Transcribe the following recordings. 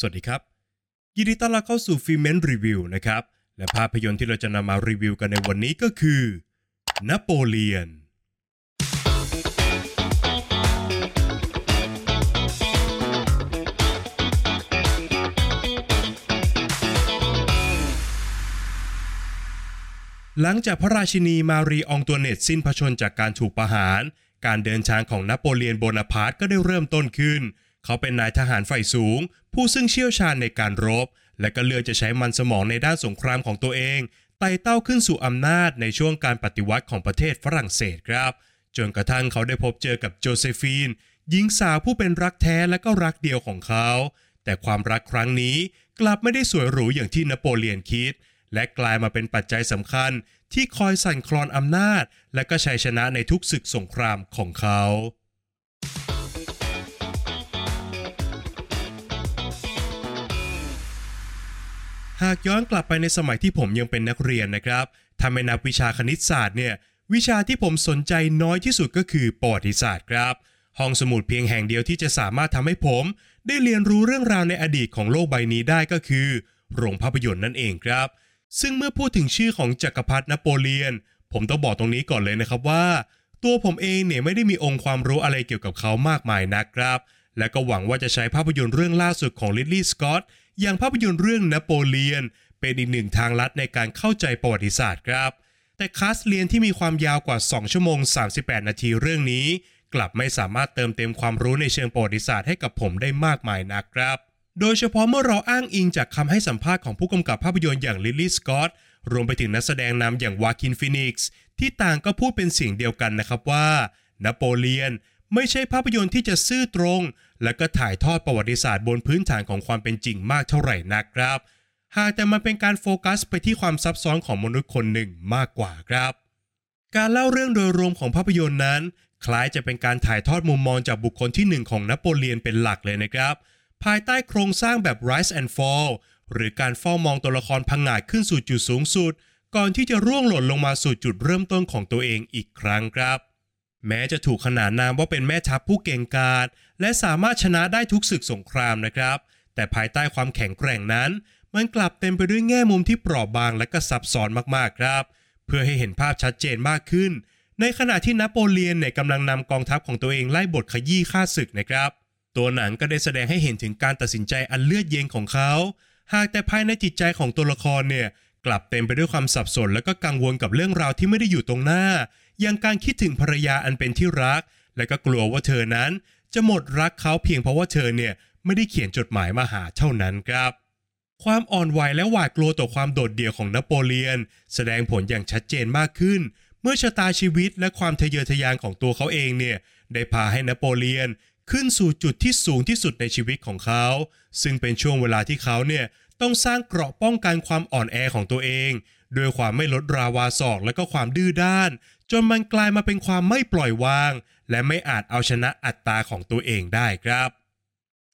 สวัสดีครับ ยินดีต้อนรับเข้าสู่ Filmment Review นะครับ และภาพยนตร์ที่เราจะนำมารีวิวกันในวันนี้ก็คือนโปเลียนหลังจากพระราชินีมารีอองตัวเนตสิ้นพระชนม์จากการถูกประหาร การเดินทางของนโปเลียนโบนาปาร์ตก็ได้เริ่มต้นขึ้น เขาเป็นนายทหารฝ่ายสูง ผู้ซึ่งเชี่ยวชาญในการรบ และก็เลือกจะใช้มันสมองในด้านสงครามของตัวเองไต่เต้าขึ้นสู่อำนาจในช่วงการปฏิวัติของประเทศฝรั่งเศสครับ จนกระทั่งเขาได้พบเจอกับโจเซฟีนหญิงสาวผู้เป็นรักแท้และก็รักเดียวของเขา แต่ความรักครั้งนี้กลับไม่ได้สวยหรูอย่างที่นโปเลียนคิด และกลายมาเป็นปัจจัยสำคัญที่คอยสั่นคลอนอำนาจ และก็ชัยชนะในทุกศึกสงครามของเขา หากย้อนกลับไปในสมัยที่ผมยังเป็นนักเรียนนะครับถ้าไม่นับวิชาคณิตศาสตร์เนี่ย วิชาที่ผมสนใจน้อยที่สุดก็คือประวัติศาสตร์ครับ ห้องสมุดเพียงแห่งเดียวที่จะสามารถทำให้ผม ได้เรียนรู้เรื่องราวในอดีตของโลกใบนี้ได้ก็คือ โรงภาพยนตร์นั่นเองครับ ซึ่งเมื่อพูดถึงชื่อของจักรพรรดินโปเลียน ผมต้องบอกตรงนี้ก่อนเลยนะครับว่า ตัวผมเองเนี่ยไม่ได้มีองค์ความรู้อะไรเกี่ยวกับเขามากมายนักครับ และก็หวังว่าจะใช้ภาพยนตร์เรื่องล่าสุดของริดลีย์สกอต อย่างภาพยนตร์เรื่องนโปเลียน เป็นอีกหนึ่งทางลัดในการเข้าใจประวัติศาสตร์ครับ แต่คลาสเรียนที่มีความยาวกว่า 2 ชั่วโมง 38 นาทีเรื่องนี้ กลับไม่สามารถเติมเต็มความรู้ในเชิงประวัติศาสตร์ให้กับผมได้มากมายนักครับ โดยเฉพาะเมื่อเราอ้างอิงจากคำให้สัมภาษณ์ของผู้กำกับภาพยนตร์อย่างริดลีย์สกอตรวมไปถึงนักแสดงนำอย่างวาคินฟินิกซ์ที่ต่างก็พูดเป็นเสียงเดียวกันนะครับว่านโปเลียน ไม่ใช่ภาพยนตร์ที่จะซื่อตรง และก็ถ่ายทอดประวัติศาสตร์บนพื้นฐานของความเป็นจริงมากเท่าไหร่นักครับ หากแต่มันเป็นการโฟกัสไปที่ความซับซ้อนของมนุษย์คนหนึ่งมากกว่าครับ การเล่าเรื่องโดยรวมของภาพยนตร์นั้น คล้ายจะเป็นการถ่ายทอดมุมมองจากบุคคลที่หนึ่งของนโปเลียนเป็นหลักเลยนะครับ ภายใต้โครงสร้างแบบ rise and fall หรือการเฝ้ามองตัวละครพังงาดขึ้นสู่จุดสูงสุด ก่อนที่จะร่วงหล่นลงมาสู่จุดเริ่มต้นของตัวเองอีกครั้งครับ แม้จะถูกขนานนามว่าเป็นแม่ทัพผู้เก่งกาจและสามารถชนะได้ทุกศึกสงครามนะครับ แต่ภายใต้ความแข็งแกร่งนั้น มันกลับเต็มไปด้วยแง่มุมที่เปราะบางและก็ซับซ้อนมากๆครับ เพื่อให้เห็นภาพชัดเจนมากขึ้น ในขณะที่นโปเลียนเนี่ยกำลังนำกองทัพของตัวเองไล่บทขยี้ฆ่าศึกนะครับ ตัวหนังก็ได้แสดงให้เห็นถึงการตัดสินใจอันเลือดเย็นของเขา หากแต่ภายในจิตใจของตัวละครเนี่ยกลับเต็มไปด้วยความสับสนและก็กังวลกับเรื่องราวที่ไม่ได้อยู่ตรงหน้า ย่างการคิดถึงภรรยาอันเป็นที่รัก และก็กลัวว่าเธอนั้น จะหมดรักเขาเพียงเพราะว่าเธอเนี่ยไม่ได้เขียนจดหมายมาหาเท่านั้นครับความอ่อนไหวและหวาดกลัวต่อความโดดเดี่ยวของนโปเลียน แสดงผลอย่างชัดเจนมากขึ้น เมื่อชะตาชีวิตและความทะเยอทะยานของตัวเขาเองเนี่ยได้พาให้นโปเลียนขึ้นสู่จุดที่สูงที่สุดในชีวิตของเขา ซึ่งเป็นช่วงเวลาที่เขาเนี่ยต้องสร้างเกราะป้องกันความอ่อนแอของตัวเองด้วยความไม่ลดราวาศอกและก็ความดื้อด้าน จนมันกลายมาเป็นความไม่ปล่อยวาง และไม่อาจเอาชนะอัตตาของตัวเองได้ครับ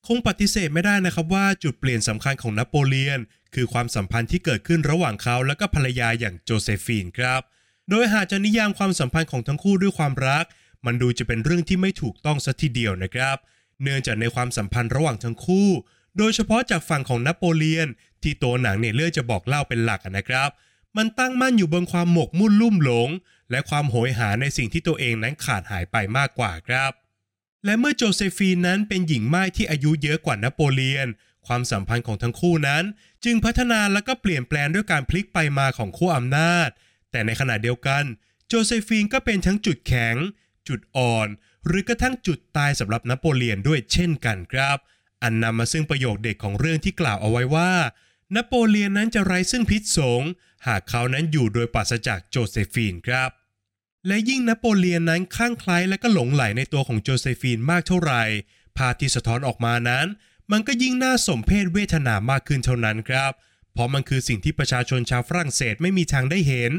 คงปฏิเสธไม่ได้นะครับว่าจุดเปลี่ยนสำคัญของนโปเลียน คือความสัมพันธ์ที่เกิดขึ้นระหว่างเขาและก็ภรรยาอย่างโจเซฟีนครับ โดยหากจะนิยามความสัมพันธ์ของทั้งคู่ด้วยความรัก มันดูจะเป็นเรื่องที่ไม่ถูกต้องสัทีเดียวนะครับ เนื่องจากในความสัมพันธ์ระหว่างทั้งคู่ โดยเฉพาะจากฝั่งของนโปเลียน ที่ตัวหนังเนี่ยเลือกจะบอกเล่าเป็นหลักนะครับ มันตั้งมั่นอยู่บนความหมกมุ่นลุ่มหลง และความโหยหาในสิ่งที่ตัวเองนั้นขาดหายไปมากกว่าครับ และเมื่อโจเซฟีนนั้นเป็นหญิงไม่ายที่อายุเยอะกว่านโปเลียน ความสัมพันธ์ของทั้งคู่นั้น จึงพัฒนาและก็เปลี่ยนแปลงด้วยการพลิกไปมาของขั้วอำนาจ แต่ในขณะเดียวกันโจเซฟีนก็เป็นทั้งจุดแข็ง จุดอ่อน หรือกระทั่งจุดตายสำหรับนโปเลียนด้วยเช่นกันครับ อันนำมาซึ่งประโยคเด็ดของเรื่องที่กล่าวเอาไว้ว่า นโปเลียนนั้นจะไร้ซึ่งพิษสงหากเขานั้นอยู่โดยปราศจากโจเซฟีนครับ และยิ่งนโปเลียนนั้นคลั่งไคล้และก็หลงใหลในตัวของโจเซฟีนมากเท่าไหร่ภาพที่สะท้อนออกมานั้น มันก็ยิ่งน่าสมเพชเวทนามากขึ้นเท่านั้นครับ เพราะมันคือสิ่งที่ประชาชนชาวฝรั่งเศสไม่มีทางได้เห็น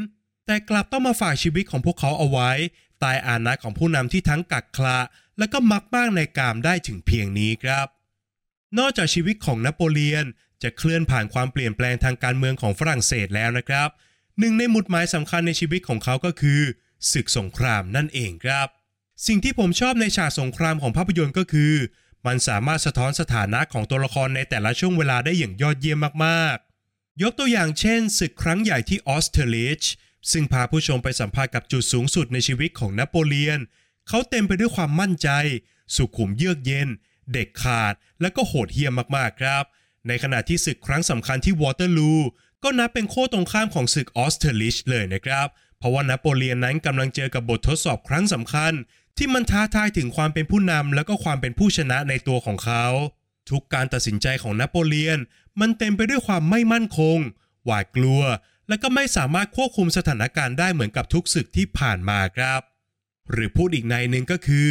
แต่กลับต้องมาฝากชีวิตของพวกเขาเอาไว้ใต้อานัตของผู้นำที่ทั้งกักคละและก็มักบ้างในกามได้ถึงเพียงนี้ครับ นอกจากชีวิตของนโปเลียนจะเคลื่อนผ่านความเปลี่ยนแปลงทางการเมืองของฝรั่งเศสแล้วนะครับ หนึ่งในหมุดหมายสำคัญในชีวิตของเขาก็คือ ศึกสงครามนั่นเองครับ สิ่งที่ผมชอบในฉากสงครามของภาพยนตร์ก็คือ มันสามารถสะท้อนสถานะของตัวละครในแต่ละช่วงเวลาได้อย่างยอดเยี่ยมมากๆ ยกตัวอย่างเช่น ศึกครั้งใหญ่ที่ออสเตรลิชซึ่งพาผู้ชมไปสัมผัสกับจุดสูงสุดในชีวิตของนโปเลียน เขาเต็มไปด้วยความมั่นใจ สุขุมเยือกเย็น เด็กขาดและก็โหดเหี้ยมมากๆครับ ในขณะที่ศึกครั้งสำคัญที่วอเตอร์ลูก็นับเป็นโค้ตรงข้ามของศึกออสเตรลิชเลยนะครับ เพราะว่านโปเลียนนั้นกำลังเจอกับบททดสอบครั้งสำคัญ ที่มันท้าทายถึงความเป็นผู้นำและก็ความเป็นผู้ชนะในตัวของเขา ทุกการตัดสินใจของนโปเลียน มันเต็มไปด้วยความไม่มั่นคง หวาดกลัว และก็ไม่สามารถควบคุมสถานการณ์ได้เหมือนกับทุกศึกที่ผ่านมาครับ หรือพูดอีกในหนึ่งก็คือ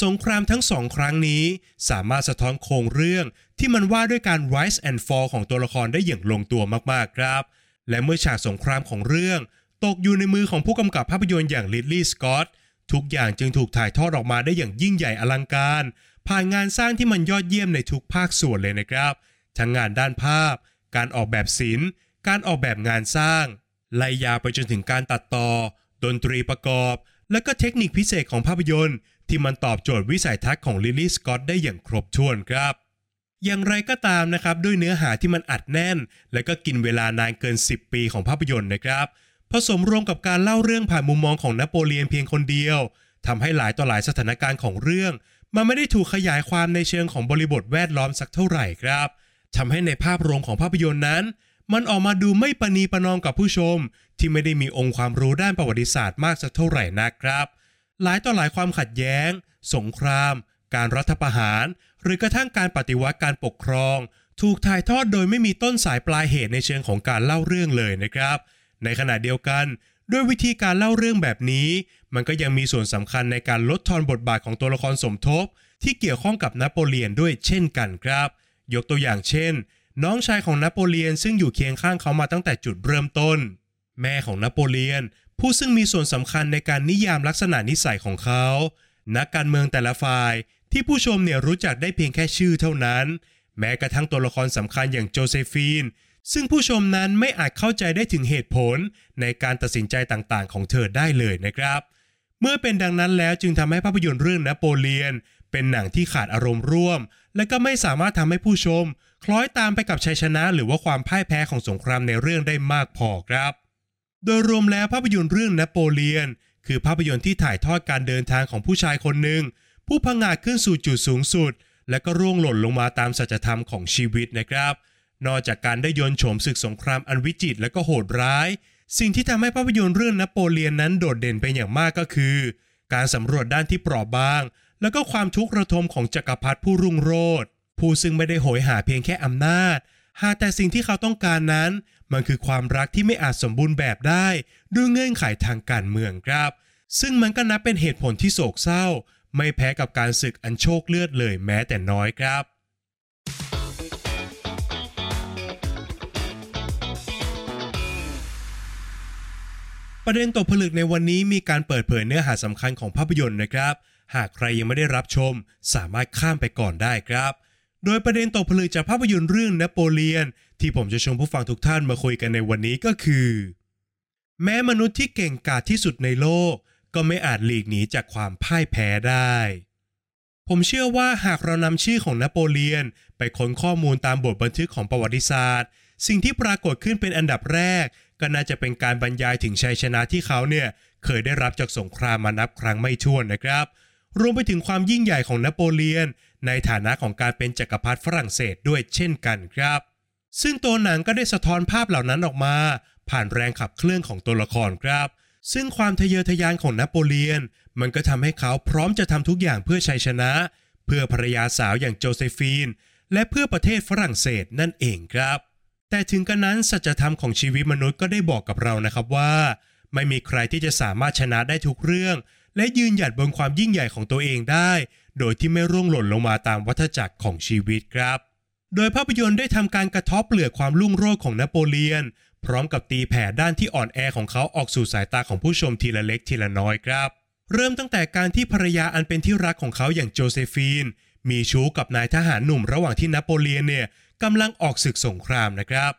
สงครามทั้งสองครั้งนี้ สามารถสะท้อนโครงเรื่องที่มันว่าด้วยการ rise and fall ของตัวละครได้อย่างลงตัวมากๆครับ และเมื่อฉากสงครามของเรื่อง ตกอยู่ในมือของผู้กำกับภาพยนตร์อย่างริดลีย์สกอตทุกอย่างจึงถูกถ่ายทอดออกมาได้อย่างยิ่งใหญ่อลังการ ผ่านงานสร้างที่มันยอดเยี่ยมในทุกภาคส่วนเลยนะครับ ทั้งงานด้านภาพ การออกแบบศิลป์ การออกแบบงานสร้างไล่ยาวไปจนถึงการตัดต่อ ดนตรีประกอบ และก็เทคนิคพิเศษของภาพยนตร์ ที่มันตอบโจทย์วิสัยทัศน์ของริดลีย์สกอตได้อย่างครบถ้วนครับ อย่างไรก็ตามนะครับด้วยเนื้อหาที่มันอัดแน่น และก็กินเวลานานเกิน 10 ปีของภาพยนตร์นะครับ ผสมรวมกับการเล่าเรื่องผ่านมุมมองของนโปเลียนเพียงคนเดียวทำให้หลายต่อหลายสถานการณ์ของเรื่อง มันไม่ได้ถูกขยายความในเชิงของบริบทแวดล้อมสักเท่าไหร่ครับทำให้ในภาพรวมของภาพยนตร์นั้นมันออกมาดูไม่ประนีประนอมกับผู้ชม ที่ไม่ได้มีองค์ความรู้ด้านประวัติศาสตร์มากสักเท่าไหร่นักครับ หลายต่อหลายความขัดแย้ง สงคราม การรัฐประหาร หรือกระทั่งการปฏิวัติการปกครอง ถูกถ่ายทอดโดยไม่มีต้นสายปลายเหตุในเชิงของการเล่าเรื่องเลยนะครับ ในขณะเดียวกัน ด้วยวิธีการเล่าเรื่องแบบนี้ มันก็ยังมีส่วนสำคัญในการลดทอนบทบาทของตัวละครสมทบ ที่เกี่ยวข้องกับนโปเลียนด้วยเช่นกันครับ ยกตัวอย่างเช่น น้องชายของนโปเลียนซึ่งอยู่เคียงข้างเขามาตั้งแต่จุดเริ่มต้น แม่ของนโปเลียน ผู้ซึ่งมีส่วนสำคัญในการนิยามลักษณะนิสัยของเขา นักการเมืองแต่ละฝ่ายที่ผู้ชมเนี่ยรู้จักได้เพียงแค่ชื่อเท่านั้น แม้กระทั่งตัวละครสำคัญอย่างโจเซฟีน ซึ่งผู้ชมนั้นไม่อาจเข้าใจได้ถึงเหตุผลในการตัดสินใจต่างๆ ของเธอได้เลยนะครับ เมื่อเป็นดังนั้นแล้วจึงทำให้ภาพยนตร์เรื่องนโปเลียน เป็นหนังที่ขาดอารมณ์ร่วม และก็ไม่สามารถทำให้ผู้ชม คล้อยตามไปกับชัยชนะ หรือว่าความพ่ายแพ้ของสงครามในเรื่องได้มากพอครับ โดยรวมแล้วภาพยนตร์เรื่องนโปเลียน คือภาพยนตร์ที่ถ่ายทอดการเดินทางของผู้ชายคนหนึ่ง ผู้พังอาจขึ้นสู่จุดสูงสุด และก็ร่วงหล่นลงมาตามสัจธรรมของชีวิตนะครับ นอกจากการได้ยนโฉมศึกสงครามอันวิจิตรและก็โหดร้าย สิ่งที่ทำให้ภาพยนตร์เรื่องนโปเลียนนั้นโดดเด่นเป็นอย่างมากก็คือ การสำรวจด้านที่เปราะบาง แล้วก็ความทุกข์ระทมของจักรพรรดิผู้รุ่งโรจน์ผู้ซึ่งไม่ได้โหยหาเพียงแค่อำนาจ หากแต่สิ่งที่เขาต้องการนั้น มันคือความรักที่ไม่อาจสมบูรณ์แบบได้ด้วยเงื่อนไขทางการเมืองครับ ซึ่งมันก็นับเป็นเหตุผลที่โศกเศร้า ไม่แพ้กับการศึกอันโชคเลือดเลยแม้แต่น้อยครับประเด็นตกผลึกในวันนี้มีการเปิดเผยเนื้อหาสำคัญของภาพยนตร์นะครับ หากใครยังไม่ได้รับชม สามารถข้ามไปก่อนได้ครับ โดยประเด็นตกผลึกจากภาพยนตร์เรื่องนโปเลียน ที่ผมจะชวนผู้ฟังทุกท่านมาคุยกันในวันนี้ก็คือ แม้มนุษย์ที่เก่งกาจที่สุดในโลก ก็ไม่อาจหลีกหนีจากความพ่ายแพ้ได้ ผมเชื่อว่าหากเรานำชื่อของนโปเลียน ไปค้นข้อมูลตามบทบันทึกของประวัติศาสตร์ สิ่งที่ปรากฏขึ้นเป็นอันดับแรก ก็น่าจะเป็นการบรรยายถึงชัยชนะที่เขาเนี่ยเคยได้รับจากสงครามมานับครั้งไม่ถ้วนนะครับรวมไปถึงความยิ่งใหญ่ของนโปเลียน ในฐานะของการเป็นจักรพรรดิฝรั่งเศสด้วยเช่นกันครับ ซึ่งตัวหนังก็ได้สะท้อนภาพเหล่านั้นออกมา ผ่านแรงขับเคลื่อนของตัวละครครับ ซึ่งความทะเยอทะยานของนโปเลียน มันก็ทำให้เขาพร้อมจะทำทุกอย่างเพื่อชัยชนะ เพื่อภรรยาสาวอย่างโจเซฟีน และเพื่อประเทศฝรั่งเศสนั่นเองครับ แต่ถึงกระนั้นสัจธรรมของชีวิตมนุษย์ก็ได้บอกกับเรานะครับว่า ไม่มีใครที่จะสามารถชนะได้ทุกเรื่อง และยืนหยัดบนความยิ่งใหญ่ของตัวเองได้ โดยที่ไม่ร่วงหล่นลงมาตามวัฏจักรของชีวิตครับ โดยภาพยนตร์ได้ทำการกระทบเปลือกความรุ่งโรจน์ของนโปเลียน พร้อมกับตีแผ่ด้านที่อ่อนแอของเขาออกสู่สายตาของผู้ชมทีละเล็กทีละน้อยครับ เริ่มตั้งแต่การที่ภรรยาอันเป็นที่รักของเขาอย่างโจเซฟีน มีชู้กับนายทหารหนุ่มระหว่างที่นโปเลียนเนี่ยกำลังออกศึกสงครามนะครับ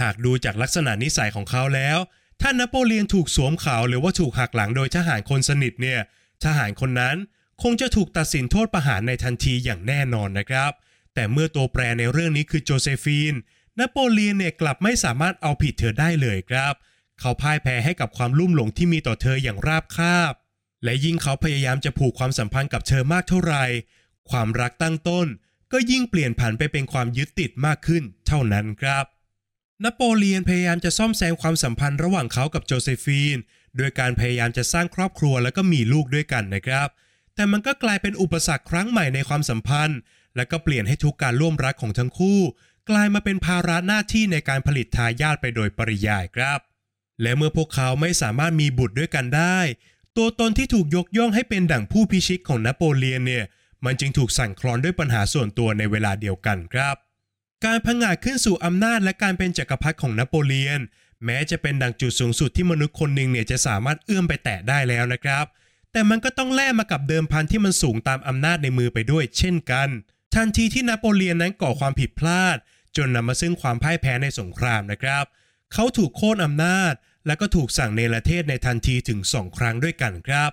หากดูจากลักษณะนิสัยของเขาแล้ว ถ้านโปเลียนถูกสวมเขาหรือว่าถูกหักหลังโดยทหารคนสนิทเนี่ยทหารคนนั้นคงจะถูกตัดสินโทษประหารในทันทีอย่างแน่นอนนะครับ แต่เมื่อตัวแปรในเรื่องนี้คือโจเซฟีนนโปเลียนเนี่ยกลับไม่สามารถเอาผิดเธอได้เลยครับ เขาพ่ายแพ้ให้กับความลุ่มหลงที่มีต่อเธออย่างราบคาบ และยิ่งเขาพยายามจะผูกความสัมพันธ์กับเธอมากเท่าไหร่ ความรักตั้งต้น ก็ยิ่งเปลี่ยนผันไปเป็นความยึดติดมากขึ้น เท่านั้นครับนโปเลียนพยายามจะซ่อมแซมความสัมพันธ์ระหว่างเขากับโจเซฟีน โดยการพยายามจะสร้างครอบครัวแล้วก็มีลูกด้วยกันนะครับ แต่มันก็กลายเป็นอุปสรรคครั้งใหม่ในความสัมพันธ์ และก็เปลี่ยนให้ทุกการร่วมรักของทั้งคู่ กลายมาเป็นภาระหน้าที่ในการผลิตทายาทไปโดยปริยายครับ และเมื่อพวกเขาไม่สามารถมีบุตรด้วยกันได้ ตัวตนที่ถูกยกย่องให้เป็นดั่งผู้พิชิตของนโปเลียนเนี่ยมันจึงถูกสั่นคลอนด้วยปัญหาส่วนตัวในเวลาเดียวกันครับ การพังอาจขึ้นสู่อำนาจและการเป็นจักรพรรดิของนโปเลียน แม้จะเป็นดังจุดสูงสุดที่มนุษย์คนหนึ่งเนี่ยจะสามารถเอื้อมไปแตะได้แล้วนะครับ แต่มันก็ต้องแลกมากับเดิมพันที่มันสูงตามอำนาจในมือไปด้วยเช่นกัน ทันทีที่นโปเลียนนั้นก่อความผิดพลาด จนนำมาซึ่งความพ่ายแพ้ในสงครามนะครับ เขาถูกโค่นอำนาจ และก็ถูกสั่งเนรเทศในทันทีถึงสองครั้งด้วยกันครับ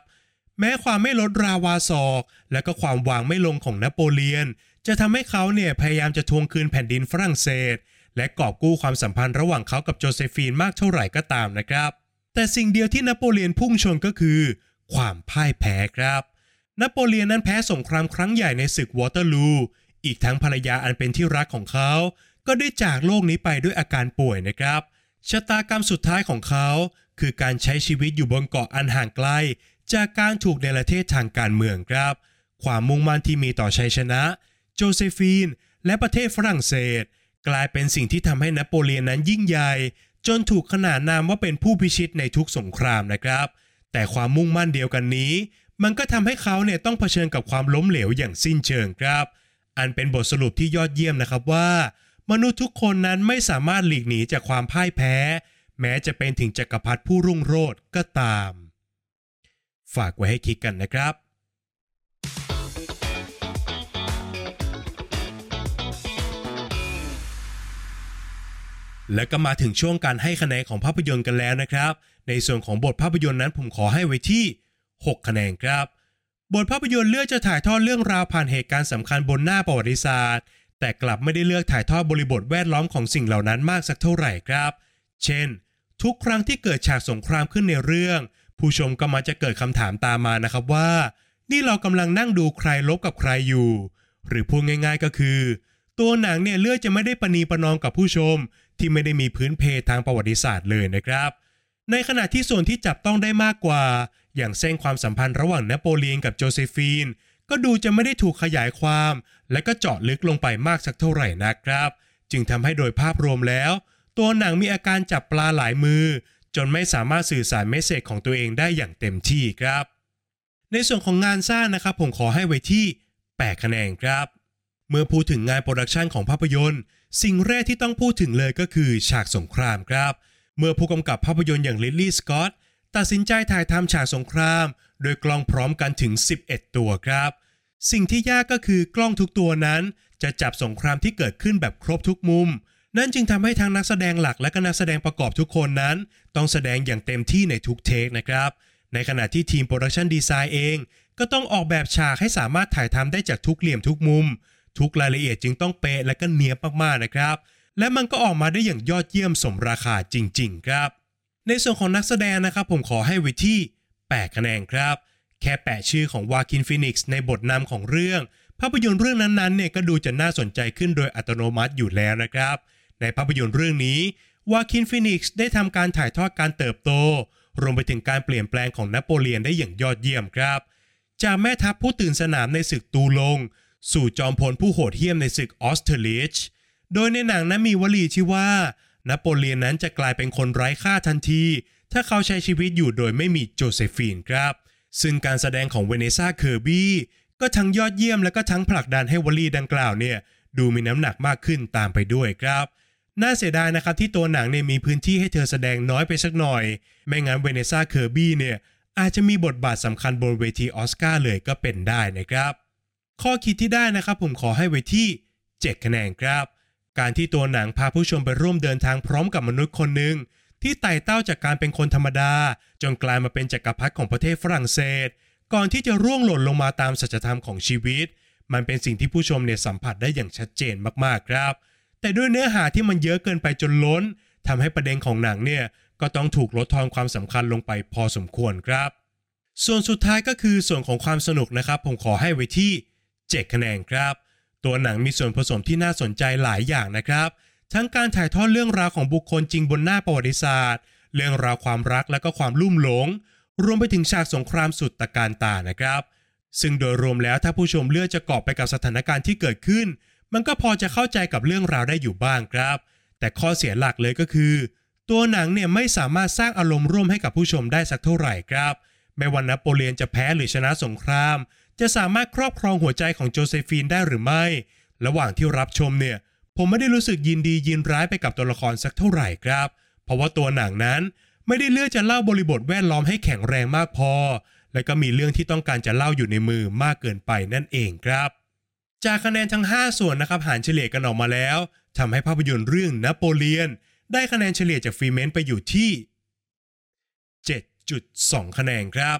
แม้ความไม่ลดราวาศอก และก็ความวางไม่ลงของนโปเลียน จะทำให้เขาเนี่ยพยายามจะทวงคืนแผ่นดินฝรั่งเศส และกอบกู้ความสัมพันธ์ระหว่างเขากับโจเซฟีนมากเท่าไหร่ก็ตามนะครับ แต่สิ่งเดียวที่นโปเลียนพุ่งชนก็คือ ความพ่ายแพ้ครับ นโปเลียนนั้นแพ้สงครามครั้งใหญ่ในศึกวอเตอร์ลู อีกทั้งภรรยาอันเป็นที่รักของเขา ก็ได้จากโลกนี้ไปด้วยอาการป่วยนะครับ ชะตากรรมสุดท้ายของเขา คือการใช้ชีวิตอยู่บนเกาะอันห่างไกล จากการถูกเนประเทศทางการเมืองครับ ความมุ่งมั่นที่มีต่อชัยชนะ โจเซฟีน และประเทศฝรั่งเศส กลายเป็นสิ่งที่ทำให้นโปเลียนนั้นยิ่งใหญ่ จนถูกขนานนามว่าเป็นผู้พิชิตในทุกสงครามนะครับ แต่ความมุ่งมั่นเดียวกันนี้ มันก็ทำให้เขาเนี่ยต้องเผชิญกับความล้มเหลวอย่างสิ้นเชิงครับ อันเป็นบทสรุปที่ยอดเยี่ยมนะครับว่า มนุษย์ทุกคนนั้นไม่สามารถหลีกหนีจากความพ่ายแพ้ แม้จะเป็นถึงจักรพรรดิผู้รุ่งโรจน์ก็ตาม ฝากไว้ให้คิดกันนะครับและก็มาถึงช่วงการให้คะแนนของภาพยนตร์กันแล้วนะครับ ในส่วนของบทภาพยนตร์นั้นผมขอให้ไว้ที่ 6 คะแนนครับ บทภาพยนตร์เลือกจะถ่ายทอดเรื่องราวผ่านเหตุการณ์สำคัญบนหน้าประวัติศาสตร์ แต่กลับไม่ได้เลือกถ่ายทอดบริบทแวดล้อมของสิ่งเหล่านั้นมากสักเท่าไหร่ครับ เช่น ทุกครั้งที่เกิดฉากสงครามขึ้นในเรื่อง ผู้ชมก็มักจะเกิดคำถามตามมานะครับว่า นี่เรากำลังนั่งดูใครลบกับใครอยู่ หรือพูดง่าย ๆก็คือ ตัวหนังเนี่ยเลือกจะไม่ได้ประนีประนอมกับผู้ชม ที่ไม่ได้มีพื้นเพทางประวัติศาสตร์เลยนะครับ ในขณะที่ส่วนที่จับต้องได้มากกว่า อย่างเส้นความสัมพันธ์ระหว่างนโปเลียนกับโจเซฟีน ก็ดูจะไม่ได้ถูกขยายความ และก็เจาะลึกลงไปมากสักเท่าไหร่นะครับ จึงทำให้โดยภาพรวมแล้ว ตัวหนังมีอาการจับปลาหลายมือ จนไม่สามารถสื่อสาร message ของตัวเองได้อย่างเต็มที่ครับ ในส่วนของงานสร้างนะครับผมขอให้ไว้ที่8คะแนนครับ เมื่อพูดถึงงาน production ของภาพยนตร์ สิ่งแรกที่ต้องพูดถึงเลยก็คือฉากสงครามครับ เมื่อผู้กำกับภาพยนตร์อย่างริดลีย์สกอต ตัดสินใจถ่ายทำฉากสงคราม โดยกล้องพร้อมกันถึง 11 ตัวครับ สิ่งที่ยากก็คือกล้องทุกตัวนั้น จะจับสงครามที่เกิดขึ้นแบบครบทุกมุม นั่นจึงทำให้ทั้งนักแสดงหลักและก็นักแสดงประกอบทุกคนนั้น ต้องแสดงอย่างเต็มที่ในทุก take นะครับ ในขณะที่ทีม production design เอง ก็ต้องออกแบบฉากให้สามารถถ่ายทำได้จากทุกเหลี่ยมทุกมุม ทุกรายละเอียดจึงต้องเป๊ะและก็เนียบมากๆนะครับ และมันก็ออกมาได้อย่างยอดเยี่ยมสมราคาจริง ๆ ครับ ในส่วนของนักแสดงนะครับผมขอให้ไว้ที่ 8 คะแนนครับ แค่แปะชื่อของวาคินฟินิกซ์ในบทนำของเรื่อง ภาพยนตร์เรื่องนั้นๆเนี่ยก็ดูจะน่าสนใจขึ้นโดยอัตโนมัติอยู่แล้วนะครับ ในภาพยนตร์เรื่องนี้วาคินฟินิกซ์ได้ทำการถ่ายทอดการเติบโต รวมไปถึงการเปลี่ยนแปลงของนโปเลียนได้อย่างยอดเยี่ยมครับ จากแม่ทัพผู้ตื่นสนามในศึกตูลง สู่จอมพลผู้โหดเหี้ยมในศึกออสเตอร์ลิทซ์โดยในหนังนั้นมีวลีที่ว่า นโปเลียนนั้นจะกลายเป็นคนไร้ค่าทันที ถ้าเขาใช้ชีวิตอยู่โดยไม่มีโจเซฟีนครับ ซึ่งการแสดงของเวเนซ่าเคอร์บี้ก็ทั้งยอดเยี่ยมและก็ทั้งผลักดันให้วลีดังกล่าวเนี่ยดูมีน้ำหนักมากขึ้นตามไปด้วยครับ น่าเสียดายนะครับที่ตัวหนังเนี่ยมีพื้นที่ให้เธอแสดงน้อยไปสักหน่อย ไม่งั้นเวเนซ่าเคอร์บี้เนี่ยอาจจะมีบทบาทสำคัญบนเวทีออสการ์เลยก็เป็นได้นะครับ ข้อคิดที่ได้นะครับผมขอให้ไว้ที่ 7 คะแนนครับ การที่ตัวหนังพาผู้ชมไปร่วมเดินทางพร้อมกับมนุษย์คนหนึ่งที่ไต่เต้าจากการเป็นคนธรรมดา จนกลายมาเป็นจักรพรรดิของประเทศฝรั่งเศส ก่อนที่จะร่วงหล่นลงมาตามสัจธรรมของชีวิต มันเป็นสิ่งที่ผู้ชมเนี่ยสัมผัสได้อย่างชัดเจนมากๆครับ แต่ด้วยเนื้อหาที่มันเยอะเกินไปจนล้นทำให้ประเด็นของหนังเนี่ยก็ต้องถูกลดทอนความสำคัญลงไปพอสมควรครับ ส่วนสุดท้ายก็คือส่วนของความสนุกนะครับ ผมขอให้ไว้ที่ 7 คะแนนครับ ตัวหนังมีส่วนผสมที่น่าสนใจหลายอย่างนะครับ ทั้งการถ่ายทอดเรื่องราวของบุคคลจริงบนหน้าประวัติศาสตร์ เรื่องราวความรักและก็ความลุ่มหลง รวมไปถึงฉากสงครามสุดตะการตานะครับ ซึ่งโดยรวมแล้วถ้าผู้ชมเลือกจะเกาะไปกับสถานการณ์ที่เกิดขึ้น มันก็พอจะเข้าใจกับเรื่องราวได้อยู่บ้างครับ แต่ข้อเสียหลักเลยก็คือ ตัวหนังเนี่ยไม่สามารถสร้างอารมณ์ร่วมให้กับผู้ชมได้สักเท่าไหร่ครับ ไม่ว่านโปเลียนจะแพ้หรือชนะสงคราม จะสามารถครอบครองหัวใจของโจเซฟีนได้หรือไม่ ระหว่างที่รับชมเนี่ย ผมไม่ได้รู้สึกยินดียินร้ายไปกับตัวละครสักเท่าไหร่ครับ เพราะว่าตัวหนังนั้นไม่ได้เลือกจะเล่าบริบทแวดล้อมให้แข็งแรงมากพอ และก็มีเรื่องที่ต้องการจะเล่าอยู่ในมือมากเกินไปนั่นเองครับ จากคะแนนทั้ง 5 ส่วนนะครับหารเฉลี่ยกันออกมาแล้วทำให้ภาพยนตร์เรื่องนโปเลียน ได้คะแนนเฉลี่ยจากฟรีเมนต์ไปอยู่ที่ 7.2 คะแนนครับ